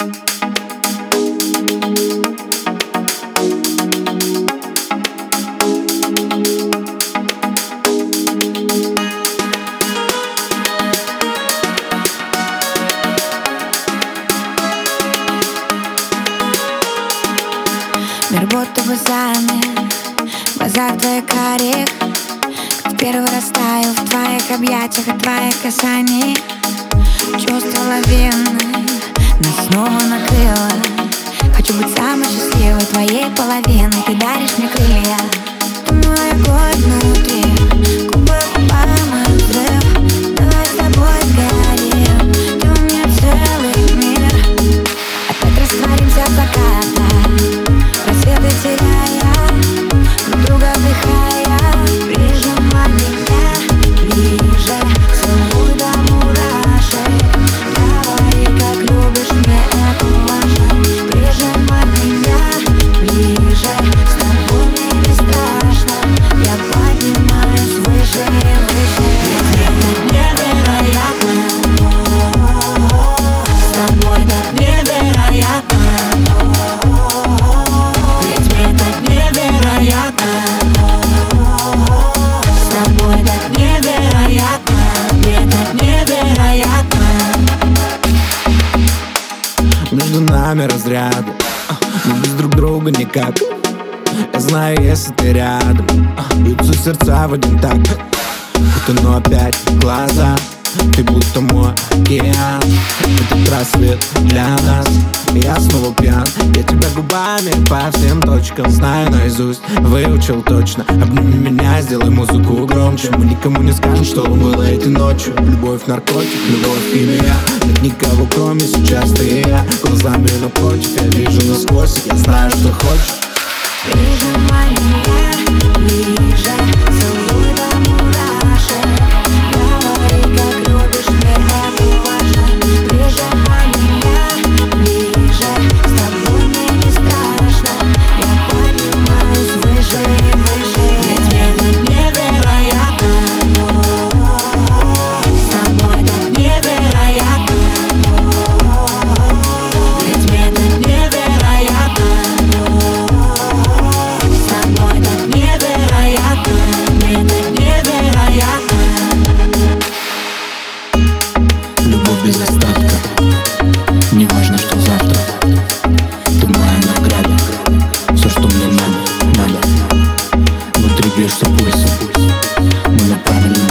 Мир будто бы замер В глазах твоих карих Как первый растаю в твоих объятиях От твоих касаний Чувство лавины снова накрыло Хочу быть самой счастливой твоей половиной. Ты даришь Между нами разряды а, Мы без друг друга никак. Я знаю, если ты рядом а, Бьются сердца в один такт Будто но опять глаза. Ты будто мой океан. Этот рассвет для нас. И Я снова пьян. Я тебя губами по всем точкам Знаю наизусть, выучил точно. Обними меня, сделай музыку громче. Мы никому не скажем, что было этой ночью. Любовь, наркотик, любовь, химия Нет никого, кроме сейчас ты и я. Глазами напротив, я вижу насквозь. И Я знаю, что хочешь Muy bien para